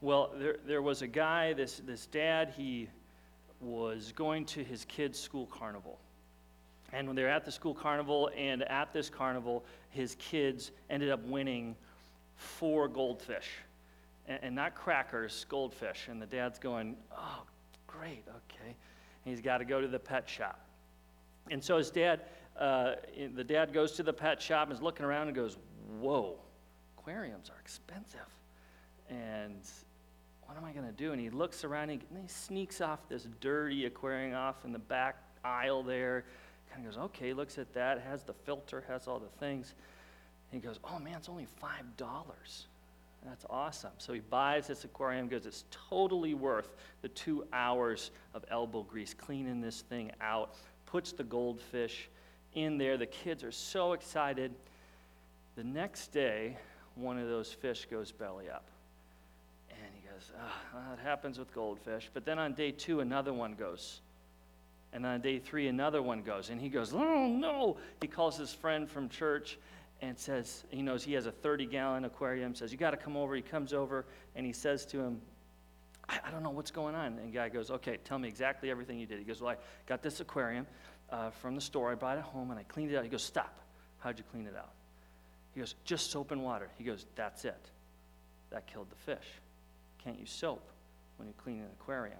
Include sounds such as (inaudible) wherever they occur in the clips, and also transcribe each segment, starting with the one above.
Well, there, there was a guy, this, this dad, he was going to his kid's school carnival. And when they were at the school carnival, and at this carnival, his kids ended up winning four goldfish. And, and not crackers, goldfish. And the dad's going, Oh, great, okay. And he's got to go to the pet shop. And so his dad, uh, the dad goes to the pet shop and is looking around and goes, Whoa, aquariums are expensive. And what am I going to do? And he looks around and he, sneaks off this dirty aquarium off in the back aisle there. Kind of goes, okay, looks at that, has the filter, has all the things. And he goes, oh man, it's only $5. That's awesome. So he buys this aquarium, goes, it's totally worth the two hours of elbow grease cleaning this thing out, puts the goldfish in there. The kids are so excited. The next day, one of those fish goes belly up goes, oh, that happens with goldfish. But then on day two, another one goes. And on day three, another one goes. And he goes, oh, no. He calls his friend from church and says, he knows he has a 30 gallon aquarium, says, you got to come over. He comes over and he says to him, I, I, don't know what's going on. And the guy goes, okay, tell me exactly everything you did. He goes, well, I got this aquarium uh, from the store. I brought it home and I cleaned it out. He goes, stop. How'd you clean it out? He goes, just soap and water. He goes, that's it. That killed the fish can't use soap when you clean an aquarium.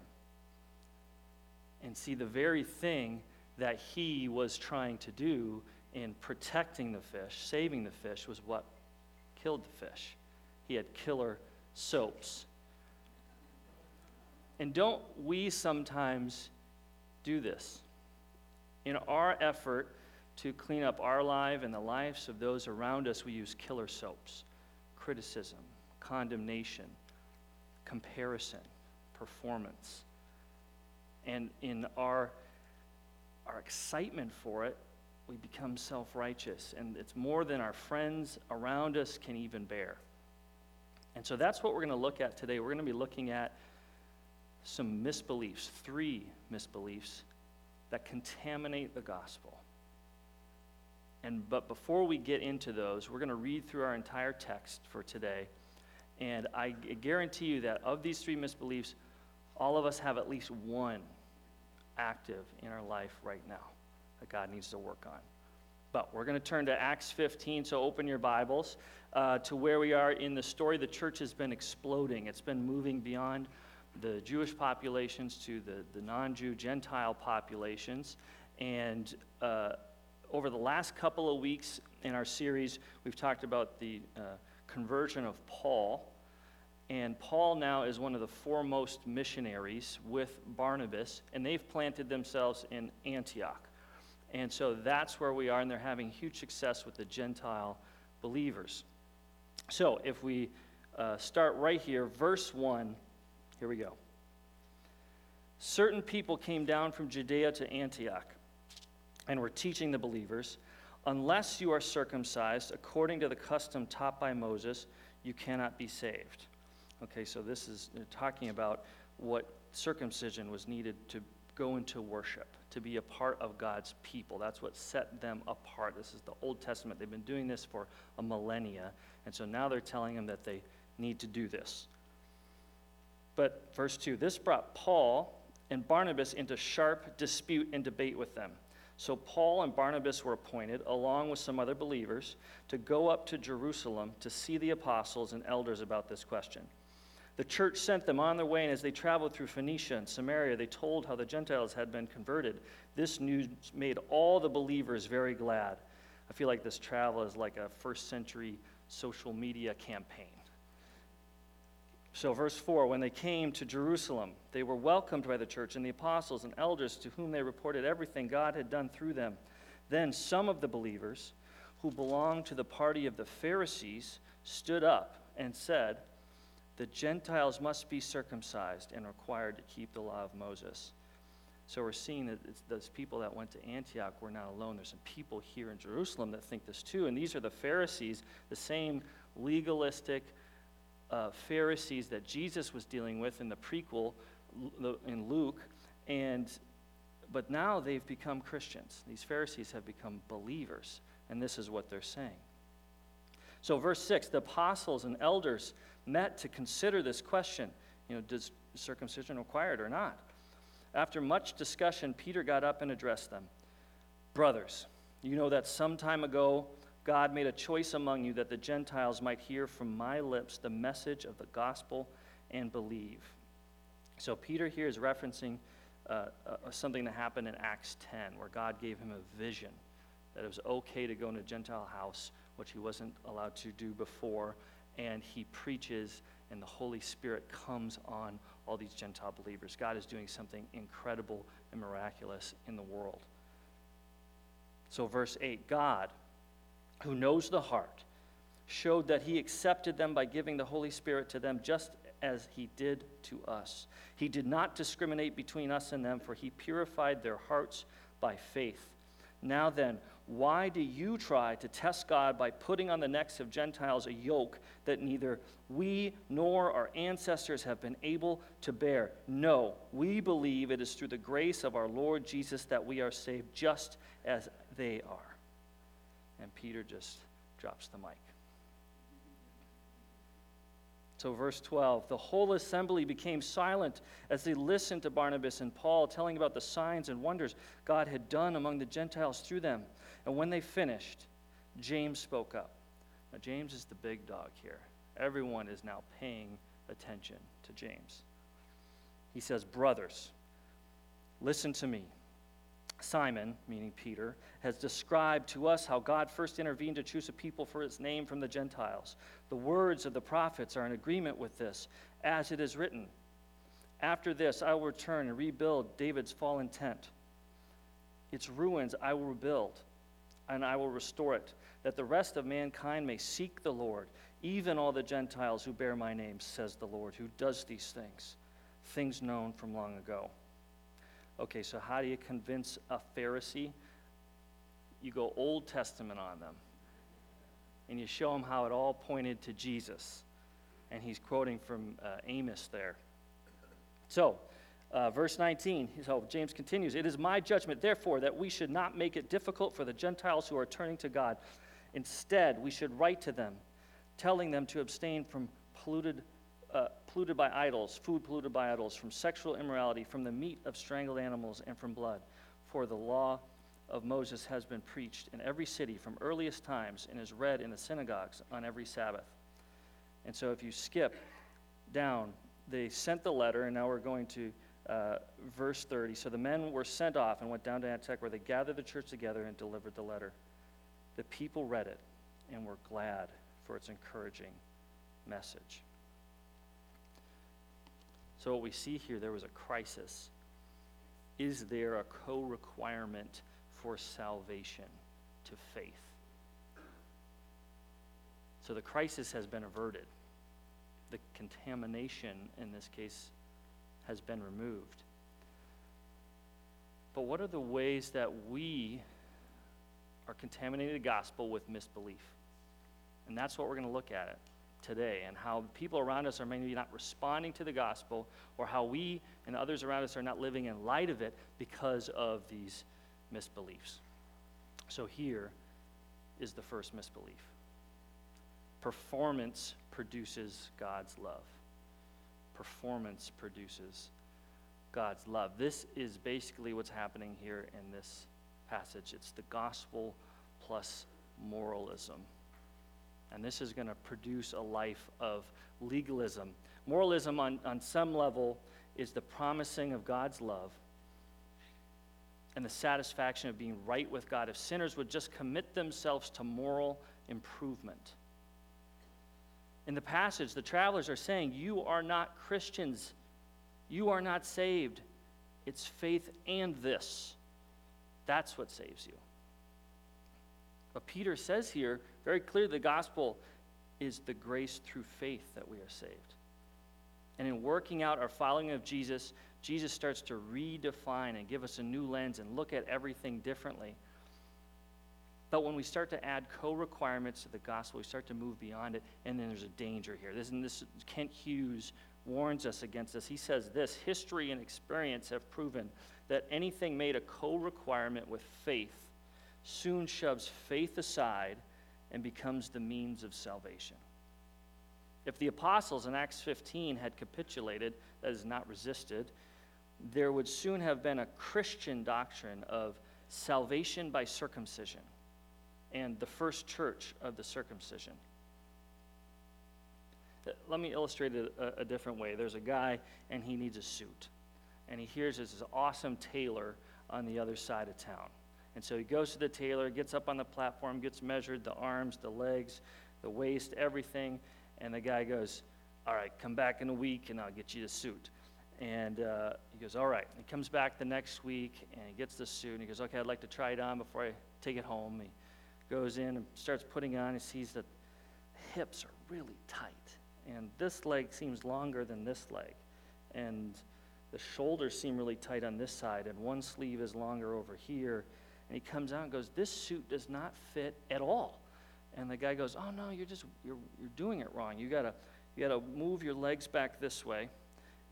And see, the very thing that he was trying to do in protecting the fish, saving the fish, was what killed the fish. He had killer soaps. And don't we sometimes do this? In our effort to clean up our life and the lives of those around us, we use killer soaps, criticism, condemnation, comparison, performance. And in our, our excitement for it, we become self righteous. And it's more than our friends around us can even bear. And so that's what we're going to look at today. We're going to be looking at some misbeliefs, three misbeliefs that contaminate the gospel. And but before we get into those, we're going to read through our entire text for today and I guarantee you that of these three misbeliefs, all of us have at least one active in our life right now that God needs to work on. But we're going to turn to Acts 15, so open your Bibles uh, to where we are in the story. The church has been exploding, it's been moving beyond the Jewish populations to the, the non Jew Gentile populations. And uh, over the last couple of weeks in our series, we've talked about the uh, conversion of Paul. And Paul now is one of the foremost missionaries with Barnabas, and they've planted themselves in Antioch. And so that's where we are, and they're having huge success with the Gentile believers. So if we uh, start right here, verse 1, here we go. Certain people came down from Judea to Antioch and were teaching the believers unless you are circumcised according to the custom taught by Moses, you cannot be saved. Okay, so this is uh, talking about what circumcision was needed to go into worship, to be a part of God's people. That's what set them apart. This is the Old Testament. They've been doing this for a millennia, and so now they're telling them that they need to do this. But verse 2 this brought Paul and Barnabas into sharp dispute and debate with them. So Paul and Barnabas were appointed, along with some other believers, to go up to Jerusalem to see the apostles and elders about this question. The church sent them on their way, and as they traveled through Phoenicia and Samaria, they told how the Gentiles had been converted. This news made all the believers very glad. I feel like this travel is like a first century social media campaign. So, verse 4 when they came to Jerusalem, they were welcomed by the church and the apostles and elders to whom they reported everything God had done through them. Then some of the believers who belonged to the party of the Pharisees stood up and said, The Gentiles must be circumcised and required to keep the law of Moses. So we're seeing that those people that went to Antioch were not alone. There's some people here in Jerusalem that think this too. And these are the Pharisees, the same legalistic, uh, Pharisees that Jesus was dealing with in the prequel in Luke, and but now they've become Christians. These Pharisees have become believers, and this is what they're saying. So, verse 6 the apostles and elders met to consider this question you know, does circumcision required or not? After much discussion, Peter got up and addressed them Brothers, you know that some time ago God made a choice among you that the Gentiles might hear from my lips the message of the gospel and believe. So, Peter here is referencing uh, uh, something that happened in Acts 10, where God gave him a vision that it was okay to go in a Gentile house, which he wasn't allowed to do before, and he preaches, and the Holy Spirit comes on all these Gentile believers. God is doing something incredible and miraculous in the world. So, verse 8 God, who knows the heart, showed that he accepted them by giving the Holy Spirit to them just as he did to us. He did not discriminate between us and them, for he purified their hearts by faith. Now then, why do you try to test God by putting on the necks of Gentiles a yoke that neither we nor our ancestors have been able to bear? No, we believe it is through the grace of our Lord Jesus that we are saved, just as they are. Peter just drops the mic. So, verse 12 the whole assembly became silent as they listened to Barnabas and Paul telling about the signs and wonders God had done among the Gentiles through them. And when they finished, James spoke up. Now, James is the big dog here. Everyone is now paying attention to James. He says, Brothers, listen to me. Simon, meaning Peter, has described to us how God first intervened to choose a people for his name from the Gentiles. The words of the prophets are in agreement with this, as it is written After this, I will return and rebuild David's fallen tent. Its ruins I will rebuild, and I will restore it, that the rest of mankind may seek the Lord, even all the Gentiles who bear my name, says the Lord, who does these things, things known from long ago. Okay, so how do you convince a Pharisee? You go Old Testament on them. And you show them how it all pointed to Jesus. And he's quoting from uh, Amos there. So, uh, verse 19, so James continues It is my judgment, therefore, that we should not make it difficult for the Gentiles who are turning to God. Instead, we should write to them, telling them to abstain from polluted uh, polluted by idols, food polluted by idols, from sexual immorality, from the meat of strangled animals, and from blood. For the law of Moses has been preached in every city from earliest times and is read in the synagogues on every Sabbath. And so if you skip down, they sent the letter, and now we're going to uh, verse 30. So the men were sent off and went down to Antioch, where they gathered the church together and delivered the letter. The people read it and were glad for its encouraging message. So, what we see here, there was a crisis. Is there a co requirement for salvation to faith? So, the crisis has been averted. The contamination, in this case, has been removed. But what are the ways that we are contaminating the gospel with misbelief? And that's what we're going to look at it today and how people around us are maybe not responding to the gospel or how we and others around us are not living in light of it because of these misbeliefs. So here is the first misbelief performance produces God's love. Performance produces God's love. This is basically what's happening here in this passage. It's the gospel plus moralism. And this is going to produce a life of legalism. Moralism, on, on some level, is the promising of God's love and the satisfaction of being right with God if sinners would just commit themselves to moral improvement. In the passage, the travelers are saying, You are not Christians. You are not saved. It's faith and this. That's what saves you. But Peter says here very clearly the gospel is the grace through faith that we are saved. And in working out our following of Jesus, Jesus starts to redefine and give us a new lens and look at everything differently. But when we start to add co requirements to the gospel, we start to move beyond it, and then there's a danger here. This, and this Kent Hughes warns us against this. He says this history and experience have proven that anything made a co requirement with faith soon shoves faith aside and becomes the means of salvation. If the apostles in Acts 15 had capitulated, that is, not resisted, there would soon have been a Christian doctrine of salvation by circumcision and the first church of the circumcision. Let me illustrate it a, a different way. There's a guy, and he needs a suit. And he hears this awesome tailor on the other side of town. And so he goes to the tailor, gets up on the platform, gets measured the arms, the legs, the waist, everything. And the guy goes, All right, come back in a week and I'll get you the suit. And uh, he goes, All right. He comes back the next week and he gets the suit and he goes, Okay, I'd like to try it on before I take it home. He goes in and starts putting on. He sees that the hips are really tight. And this leg seems longer than this leg. And the shoulders seem really tight on this side. And one sleeve is longer over here. And he comes out and goes, This suit does not fit at all. And the guy goes, Oh no, you're just you're, you're doing it wrong. You gotta you gotta move your legs back this way,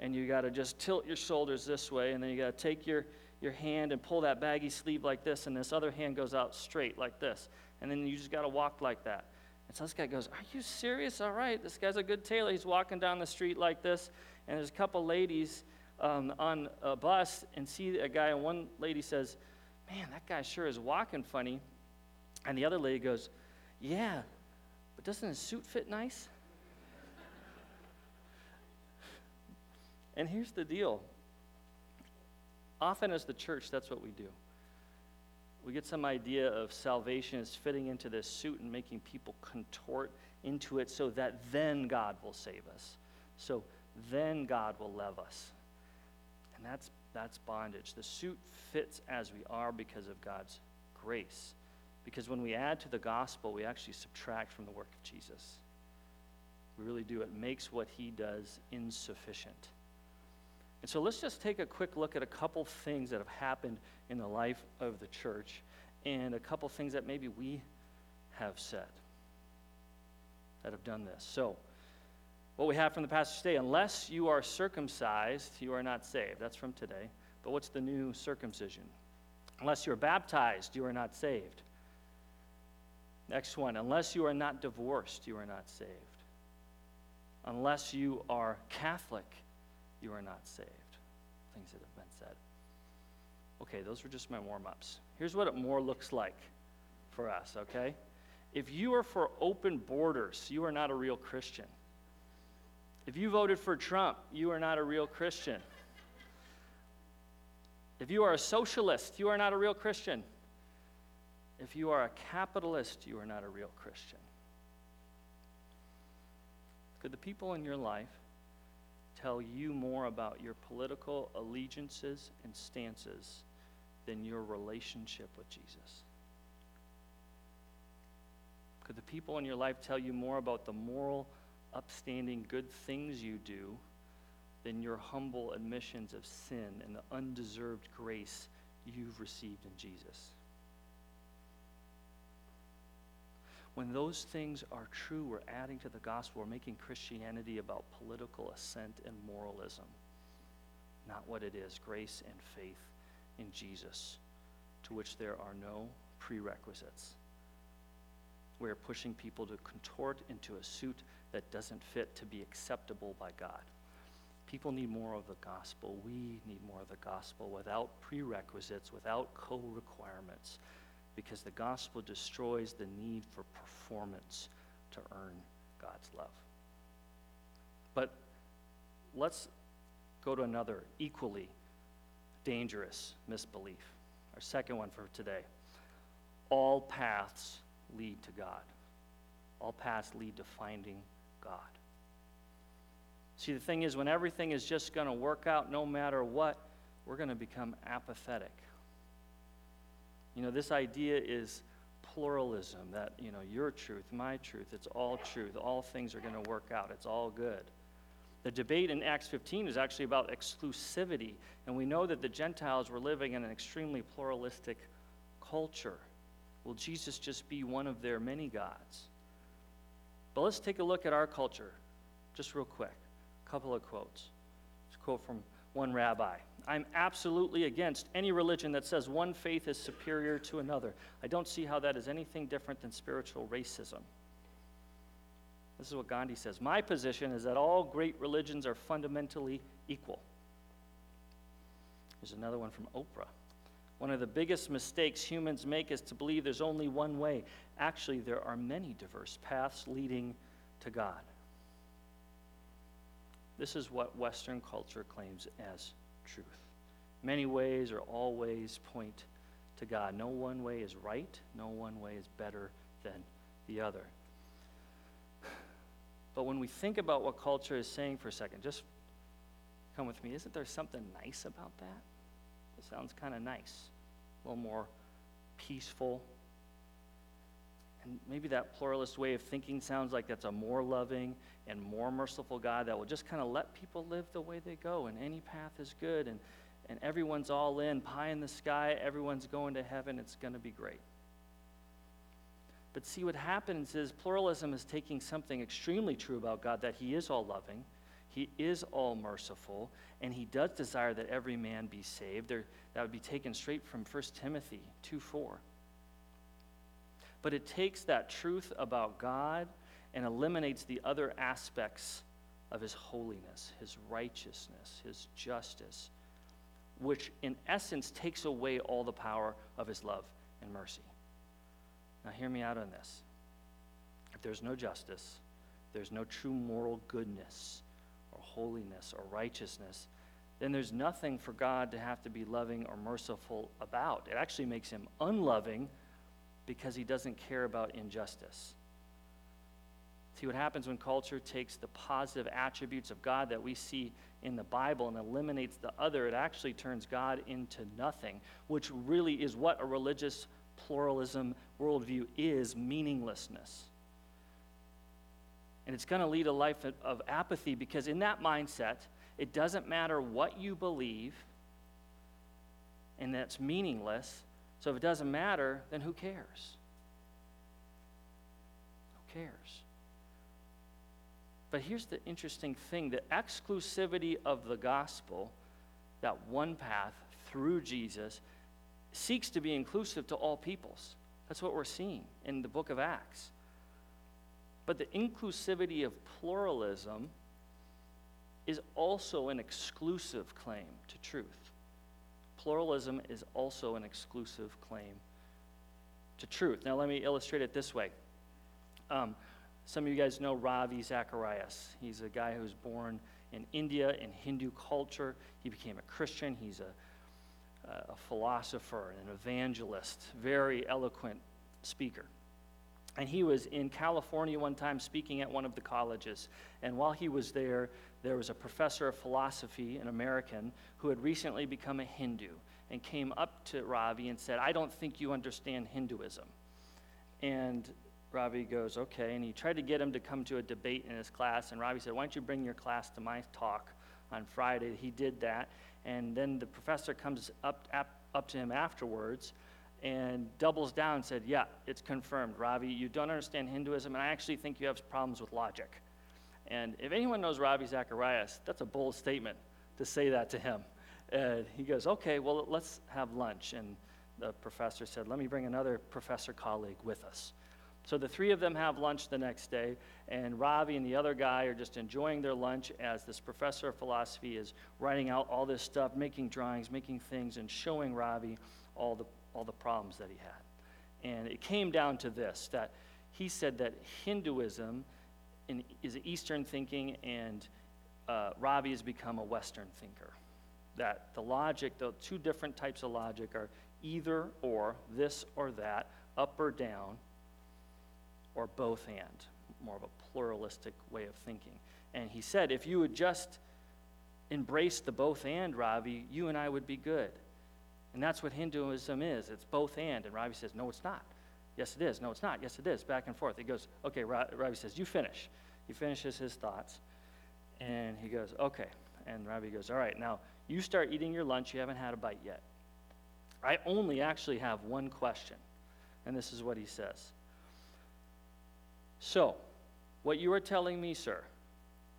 and you gotta just tilt your shoulders this way, and then you gotta take your your hand and pull that baggy sleeve like this, and this other hand goes out straight like this. And then you just gotta walk like that. And so this guy goes, Are you serious? All right, this guy's a good tailor. He's walking down the street like this, and there's a couple ladies um, on a bus and see a guy, and one lady says, Man, that guy sure is walking funny. And the other lady goes, Yeah, but doesn't his suit fit nice? and here's the deal often as the church, that's what we do. We get some idea of salvation as fitting into this suit and making people contort into it so that then God will save us. So then God will love us. And that's, that's bondage. The suit fits as we are because of God's grace. Because when we add to the gospel, we actually subtract from the work of Jesus. We really do. It makes what he does insufficient. And so let's just take a quick look at a couple things that have happened in the life of the church and a couple things that maybe we have said that have done this. So, what we have from the passage today unless you are circumcised, you are not saved. That's from today. But what's the new circumcision? Unless you're baptized, you are not saved. Next one, unless you are not divorced, you are not saved. Unless you are Catholic, you are not saved. Things that have been said. Okay, those were just my warm ups. Here's what it more looks like for us, okay? If you are for open borders, you are not a real Christian. If you voted for Trump, you are not a real Christian. If you are a socialist, you are not a real Christian. If you are a capitalist, you are not a real Christian. Could the people in your life tell you more about your political allegiances and stances than your relationship with Jesus? Could the people in your life tell you more about the moral upstanding good things you do than your humble admissions of sin and the undeserved grace you've received in Jesus. When those things are true, we're adding to the gospel. We're making Christianity about political assent and moralism, not what it is grace and faith in Jesus, to which there are no prerequisites. We're pushing people to contort into a suit that doesn't fit to be acceptable by God. People need more of the gospel. We need more of the gospel without prerequisites, without co requirements, because the gospel destroys the need for performance to earn God's love. But let's go to another equally dangerous misbelief. Our second one for today. All paths lead to God. All paths lead to finding God. See, the thing is, when everything is just going to work out no matter what, we're going to become apathetic. You know, this idea is pluralism that, you know, your truth, my truth, it's all truth. All things are going to work out, it's all good. The debate in Acts 15 is actually about exclusivity, and we know that the Gentiles were living in an extremely pluralistic culture. Will Jesus just be one of their many gods? But let's take a look at our culture, just real quick. A couple of quotes. A quote from one rabbi. I'm absolutely against any religion that says one faith is superior to another. I don't see how that is anything different than spiritual racism. This is what Gandhi says. My position is that all great religions are fundamentally equal. Here's another one from Oprah. One of the biggest mistakes humans make is to believe there's only one way. Actually, there are many diverse paths leading to God. This is what Western culture claims as truth. Many ways or all ways point to God. No one way is right, no one way is better than the other. But when we think about what culture is saying for a second, just come with me. Isn't there something nice about that? Sounds kind of nice, a little more peaceful. And maybe that pluralist way of thinking sounds like that's a more loving and more merciful God that will just kind of let people live the way they go, and any path is good, and, and everyone's all in, pie in the sky, everyone's going to heaven, it's going to be great. But see, what happens is pluralism is taking something extremely true about God that He is all loving, He is all merciful, and He does desire that every man be saved. There, that would be taken straight from 1 Timothy 2 4. But it takes that truth about God and eliminates the other aspects of his holiness, his righteousness, his justice, which in essence takes away all the power of his love and mercy. Now, hear me out on this. If there's no justice, there's no true moral goodness holiness or righteousness, then there's nothing for God to have to be loving or merciful about. It actually makes him unloving because he doesn't care about injustice. See what happens when culture takes the positive attributes of God that we see in the Bible and eliminates the other, it actually turns God into nothing, which really is what a religious pluralism worldview is meaninglessness. And it's going to lead a life of apathy because, in that mindset, it doesn't matter what you believe, and that's meaningless. So, if it doesn't matter, then who cares? Who cares? But here's the interesting thing the exclusivity of the gospel, that one path through Jesus, seeks to be inclusive to all peoples. That's what we're seeing in the book of Acts. But the inclusivity of pluralism is also an exclusive claim to truth. Pluralism is also an exclusive claim to truth. Now, let me illustrate it this way. Um, some of you guys know Ravi Zacharias. He's a guy who was born in India in Hindu culture. He became a Christian. He's a, a philosopher, and an evangelist, very eloquent speaker. And he was in California one time speaking at one of the colleges. And while he was there, there was a professor of philosophy, an American, who had recently become a Hindu and came up to Ravi and said, I don't think you understand Hinduism. And Ravi goes, okay. And he tried to get him to come to a debate in his class. And Ravi said, why don't you bring your class to my talk on Friday? He did that. And then the professor comes up, up, up to him afterwards and doubles down and said, yeah, it's confirmed. Ravi, you don't understand Hinduism, and I actually think you have problems with logic. And if anyone knows Ravi Zacharias, that's a bold statement to say that to him. And he goes, okay, well, let's have lunch. And the professor said, let me bring another professor colleague with us. So the three of them have lunch the next day, and Ravi and the other guy are just enjoying their lunch as this professor of philosophy is writing out all this stuff, making drawings, making things, and showing Ravi all the, all the problems that he had. And it came down to this that he said that Hinduism in, is Eastern thinking, and uh, Ravi has become a Western thinker. That the logic, the two different types of logic are either or, this or that, up or down or both and, more of a pluralistic way of thinking. And he said, if you would just embrace the both and, Ravi, you and I would be good. And that's what Hinduism is it's both and. And Ravi says, no, it's not. Yes, it is. No, it's not. Yes, it is. Back and forth. He goes, okay, Ravi says, you finish. He finishes his thoughts. And he goes, okay. And Ravi goes, all right, now you start eating your lunch. You haven't had a bite yet. I only actually have one question. And this is what he says so, what you are telling me, sir,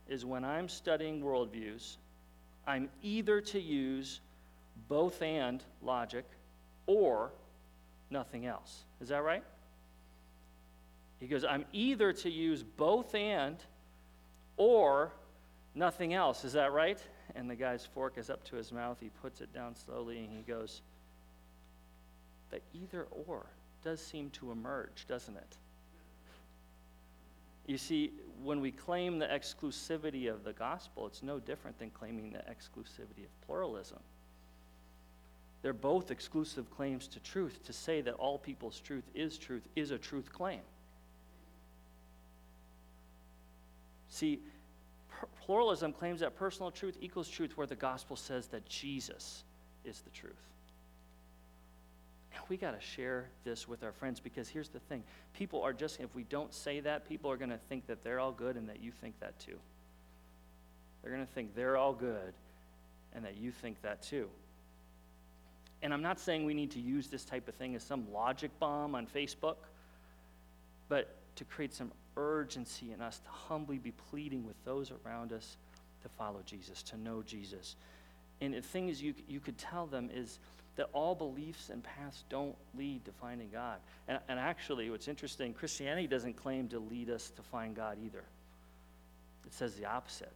is when I'm studying worldviews, I'm either to use both and logic or nothing else. Is that right? He goes, I'm either to use both and or nothing else. Is that right? And the guy's fork is up to his mouth. He puts it down slowly and he goes, The either or does seem to emerge, doesn't it? You see, when we claim the exclusivity of the gospel, it's no different than claiming the exclusivity of pluralism. They're both exclusive claims to truth. To say that all people's truth is truth is a truth claim. See, pluralism claims that personal truth equals truth, where the gospel says that Jesus is the truth. And we got to share this with our friends because here's the thing people are just, if we don't say that, people are going to think that they're all good and that you think that too. They're going to think they're all good and that you think that too. And I'm not saying we need to use this type of thing as some logic bomb on Facebook, but to create some urgency in us to humbly be pleading with those around us to follow Jesus, to know Jesus. And the thing is, you, you could tell them is that all beliefs and paths don't lead to finding God. And, and actually, what's interesting, Christianity doesn't claim to lead us to find God either. It says the opposite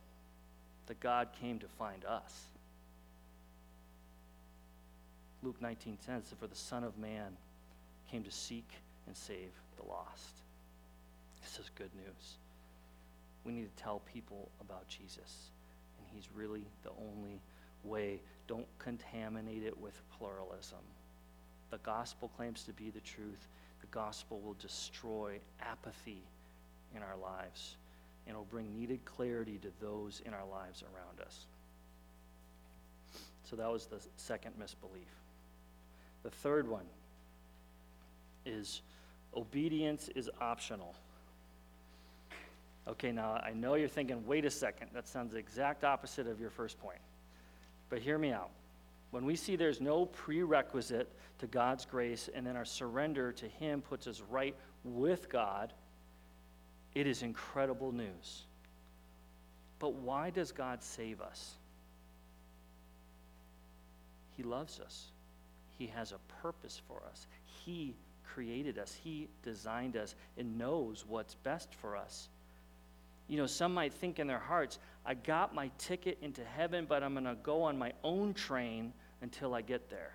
that God came to find us. Luke 19 says, For the Son of Man came to seek and save the lost. This is good news. We need to tell people about Jesus, and He's really the only way. Don't contaminate it with pluralism. The gospel claims to be the truth. The gospel will destroy apathy in our lives and it will bring needed clarity to those in our lives around us. So that was the second misbelief. The third one is obedience is optional. Okay, now I know you're thinking, wait a second, that sounds the exact opposite of your first point. But hear me out. When we see there's no prerequisite to God's grace and then our surrender to Him puts us right with God, it is incredible news. But why does God save us? He loves us. He has a purpose for us. He created us, He designed us, and knows what's best for us. You know, some might think in their hearts, I got my ticket into heaven, but I'm going to go on my own train until I get there.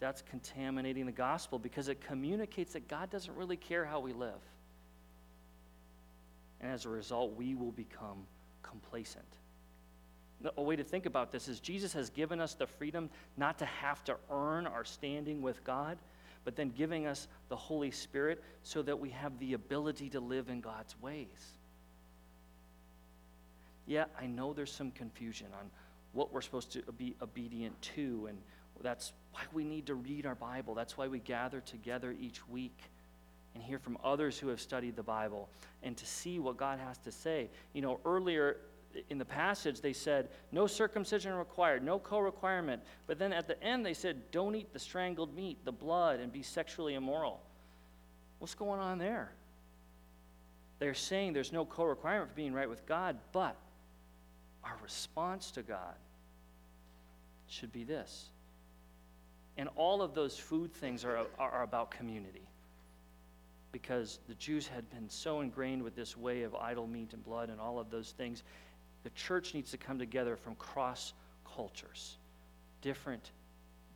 That's contaminating the gospel because it communicates that God doesn't really care how we live. And as a result, we will become complacent. A way to think about this is Jesus has given us the freedom not to have to earn our standing with God but then giving us the Holy Spirit so that we have the ability to live in God's ways. Yeah, I know there's some confusion on what we're supposed to be obedient to, and that's why we need to read our Bible. That's why we gather together each week and hear from others who have studied the Bible and to see what God has to say. You know, earlier in the passage, they said, no circumcision required, no co requirement. But then at the end, they said, don't eat the strangled meat, the blood, and be sexually immoral. What's going on there? They're saying there's no co requirement for being right with God, but our response to God should be this. And all of those food things are, are about community because the Jews had been so ingrained with this way of idol meat and blood and all of those things. The church needs to come together from cross cultures, different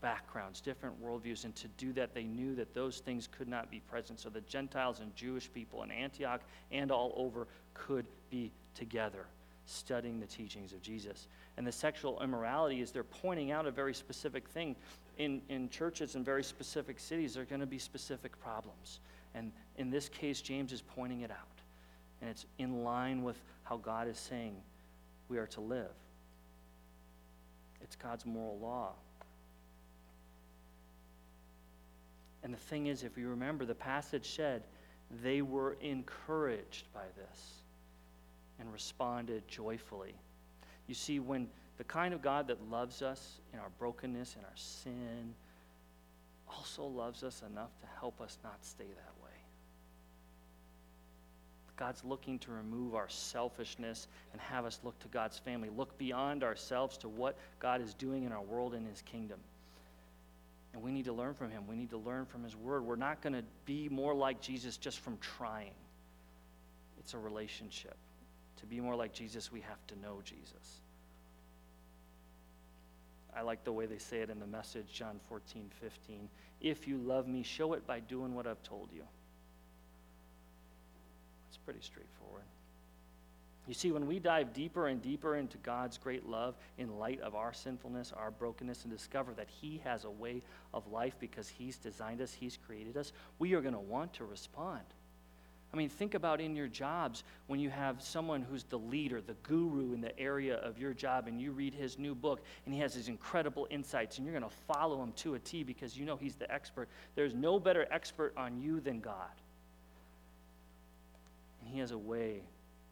backgrounds, different worldviews, and to do that, they knew that those things could not be present. So the Gentiles and Jewish people in Antioch and all over could be together studying the teachings of Jesus. And the sexual immorality is they're pointing out a very specific thing. In, in churches in very specific cities, there are going to be specific problems. And in this case, James is pointing it out. And it's in line with how God is saying we are to live. It's God's moral law. And the thing is, if you remember, the passage said they were encouraged by this and responded joyfully. You see, when the kind of God that loves us in our brokenness and our sin also loves us enough to help us not stay that way. God's looking to remove our selfishness and have us look to God's family, look beyond ourselves to what God is doing in our world and His kingdom. And we need to learn from Him. We need to learn from His Word. We're not going to be more like Jesus just from trying, it's a relationship. To be more like Jesus, we have to know Jesus. I like the way they say it in the message, John 14, 15. If you love me, show it by doing what I've told you. Pretty straightforward. You see, when we dive deeper and deeper into God's great love in light of our sinfulness, our brokenness, and discover that He has a way of life because He's designed us, He's created us, we are going to want to respond. I mean, think about in your jobs when you have someone who's the leader, the guru in the area of your job, and you read his new book, and he has these incredible insights, and you're going to follow him to a T because you know he's the expert. There's no better expert on you than God. And he has a way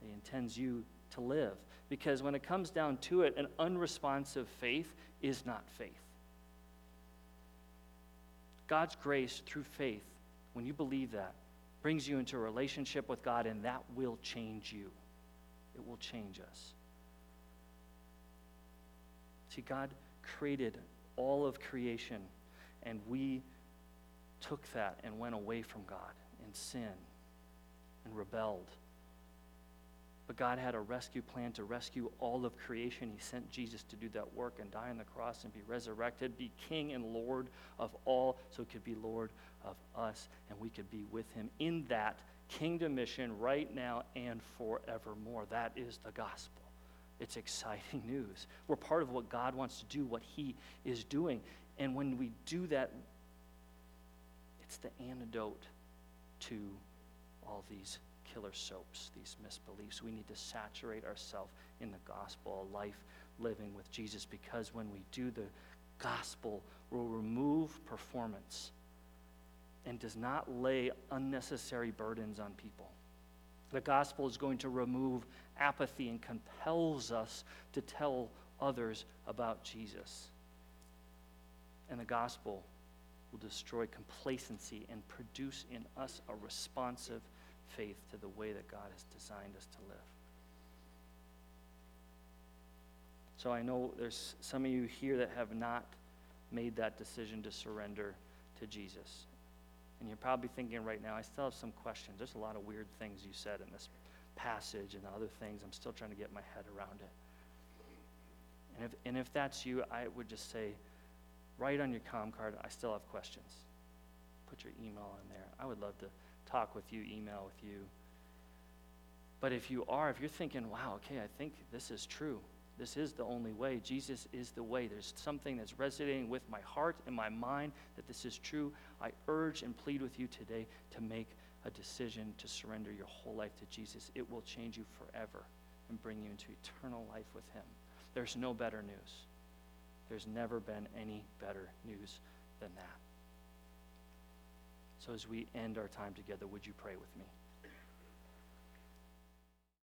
that he intends you to live. Because when it comes down to it, an unresponsive faith is not faith. God's grace through faith, when you believe that, brings you into a relationship with God, and that will change you. It will change us. See, God created all of creation, and we took that and went away from God in sin and rebelled. But God had a rescue plan to rescue all of creation. He sent Jesus to do that work and die on the cross and be resurrected, be king and Lord of all, so he could be Lord of us and we could be with him in that kingdom mission right now and forevermore. That is the gospel. It's exciting (laughs) news. We're part of what God wants to do, what he is doing. And when we do that, it's the antidote to all these killer soaps, these misbeliefs. We need to saturate ourselves in the gospel, a life living with Jesus, because when we do the gospel, will remove performance and does not lay unnecessary burdens on people. The gospel is going to remove apathy and compels us to tell others about Jesus. And the gospel will destroy complacency and produce in us a responsive faith to the way that God has designed us to live. So I know there's some of you here that have not made that decision to surrender to Jesus. And you're probably thinking right now, I still have some questions. There's a lot of weird things you said in this passage and other things. I'm still trying to get my head around it. And if, and if that's you, I would just say, write on your com card, I still have questions. Put your email in there. I would love to talk with you, email with you. But if you are, if you're thinking, wow, okay, I think this is true, this is the only way, Jesus is the way, there's something that's resonating with my heart and my mind that this is true, I urge and plead with you today to make a decision to surrender your whole life to Jesus. It will change you forever and bring you into eternal life with Him. There's no better news. There's never been any better news than that. So, as we end our time together, would you pray with me?